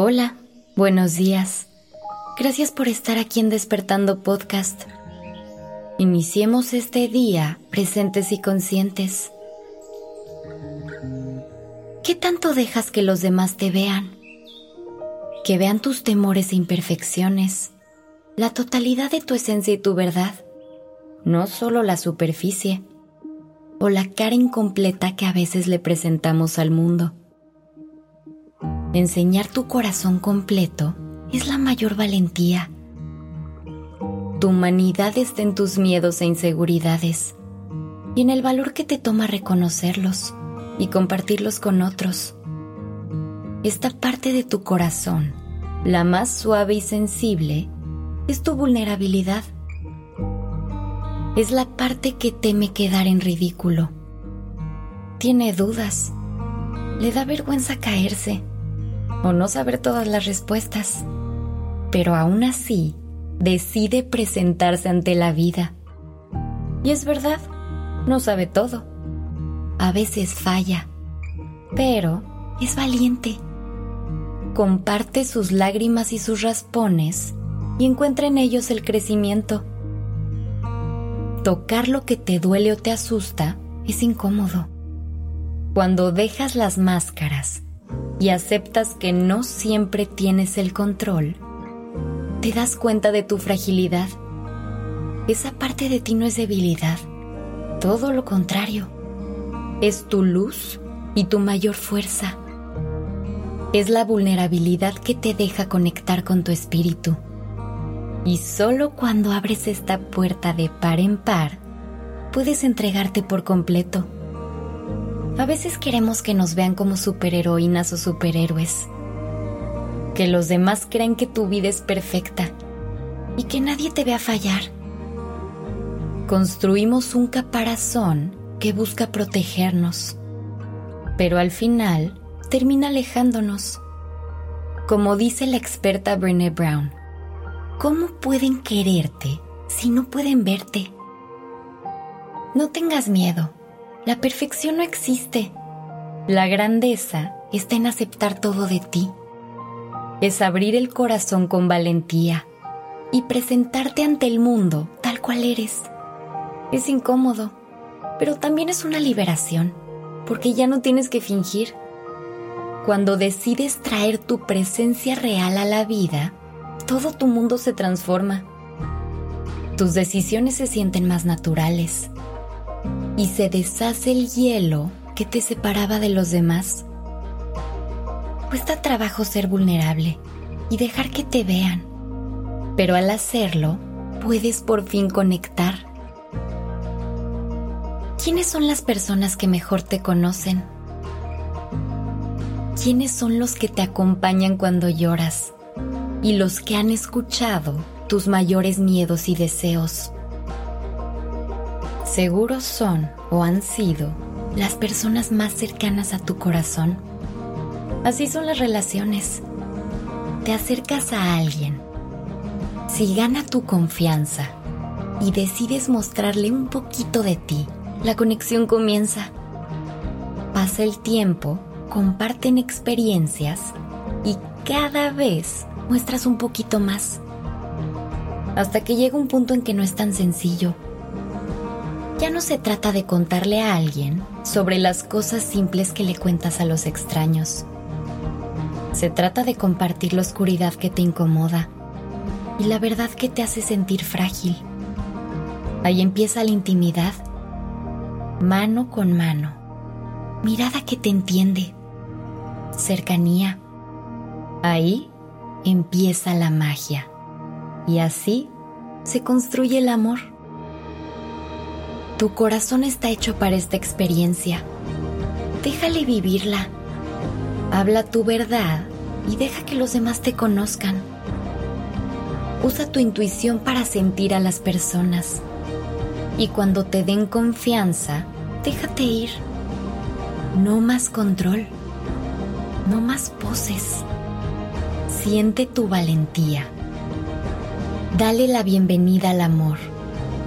Hola, buenos días. Gracias por estar aquí en Despertando Podcast. Iniciemos este día presentes y conscientes. ¿Qué tanto dejas que los demás te vean? Que vean tus temores e imperfecciones, la totalidad de tu esencia y tu verdad, no solo la superficie o la cara incompleta que a veces le presentamos al mundo. Enseñar tu corazón completo es la mayor valentía. Tu humanidad está en tus miedos e inseguridades y en el valor que te toma reconocerlos y compartirlos con otros. Esta parte de tu corazón, la más suave y sensible, es tu vulnerabilidad. Es la parte que teme quedar en ridículo. Tiene dudas. Le da vergüenza caerse o no saber todas las respuestas, pero aún así decide presentarse ante la vida. Y es verdad, no sabe todo. A veces falla, pero es valiente. Comparte sus lágrimas y sus raspones y encuentra en ellos el crecimiento. Tocar lo que te duele o te asusta es incómodo. Cuando dejas las máscaras y aceptas que no siempre tienes el control, te das cuenta de tu fragilidad. Esa parte de ti no es debilidad, todo lo contrario. Es tu luz y tu mayor fuerza. Es la vulnerabilidad que te deja conectar con tu espíritu. Y solo cuando abres esta puerta de par en par, puedes entregarte por completo a veces queremos que nos vean como superheroínas o superhéroes. Que los demás crean que tu vida es perfecta y que nadie te vea fallar. Construimos un caparazón que busca protegernos, pero al final termina alejándonos. Como dice la experta Brené Brown, ¿cómo pueden quererte si no pueden verte? No tengas miedo la perfección no existe. La grandeza está en aceptar todo de ti. Es abrir el corazón con valentía y presentarte ante el mundo tal cual eres. Es incómodo, pero también es una liberación, porque ya no tienes que fingir. Cuando decides traer tu presencia real a la vida, todo tu mundo se transforma. Tus decisiones se sienten más naturales y se deshace el hielo que te separaba de los demás. Cuesta trabajo ser vulnerable y dejar que te vean, pero al hacerlo puedes por fin conectar. ¿Quiénes son las personas que mejor te conocen? ¿Quiénes son los que te acompañan cuando lloras y los que han escuchado tus mayores miedos y deseos? Seguros son o han sido las personas más cercanas a tu corazón. Así son las relaciones. Te acercas a alguien. Si gana tu confianza y decides mostrarle un poquito de ti, la conexión comienza. Pasa el tiempo, comparten experiencias y cada vez muestras un poquito más. Hasta que llega un punto en que no es tan sencillo ya no se trata de contarle a alguien sobre las cosas simples que le cuentas a los extraños. Se trata de compartir la oscuridad que te incomoda y la verdad que te hace sentir frágil. Ahí empieza la intimidad, mano con mano, mirada que te entiende, cercanía. Ahí empieza la magia y así se construye el amor. Tu corazón está hecho para esta experiencia. Déjale vivirla. Habla tu verdad y deja que los demás te conozcan. Usa tu intuición para sentir a las personas. Y cuando te den confianza, déjate ir. No más control. No más poses. Siente tu valentía. Dale la bienvenida al amor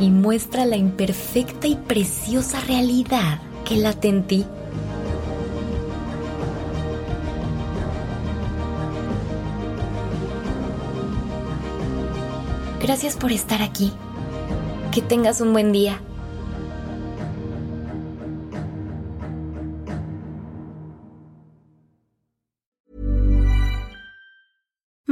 y muestra la imperfecta y preciosa realidad que late en ti. Gracias por estar aquí. Que tengas un buen día.